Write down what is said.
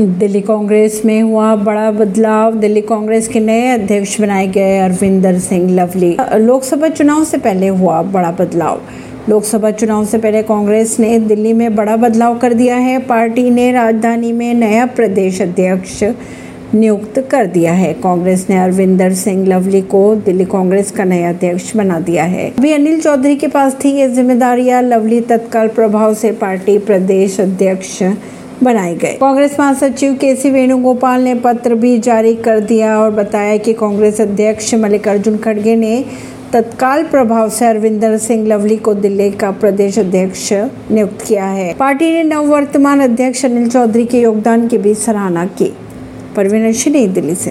दिल्ली कांग्रेस में हुआ बड़ा बदलाव। दिल्ली कांग्रेस के नए अध्यक्ष बनाए गए अरविंदर सिंह लवली। लोकसभा चुनाव से पहले हुआ बड़ा बदलाव। लोकसभा चुनाव से पहले कांग्रेस ने दिल्ली में बड़ा बदलाव कर दिया है। पार्टी ने राजधानी में नया प्रदेश अध्यक्ष नियुक्त कर दिया है। कांग्रेस ने अरविंदर सिंह लवली को दिल्ली कांग्रेस का नया अध्यक्ष बना दिया है। अभी अनिल चौधरी के पास थी। ये जिम्मेदारियाँ लवली तत्काल प्रभाव से पार्टी प्रदेश अध्यक्ष बनाए गए। कांग्रेस महासचिव के सी वेणुगोपाल ने पत्र भी जारी कर दिया और बताया कि कांग्रेस अध्यक्ष मल्लिकार्जुन खड़गे ने तत्काल प्रभाव से अरविंदर सिंह लवली को दिल्ली का प्रदेश अध्यक्ष नियुक्त किया है। पार्टी ने नववर्तमान अध्यक्ष अनिल चौधरी के योगदान की भी सराहना की। परवीन नई दिल्ली से।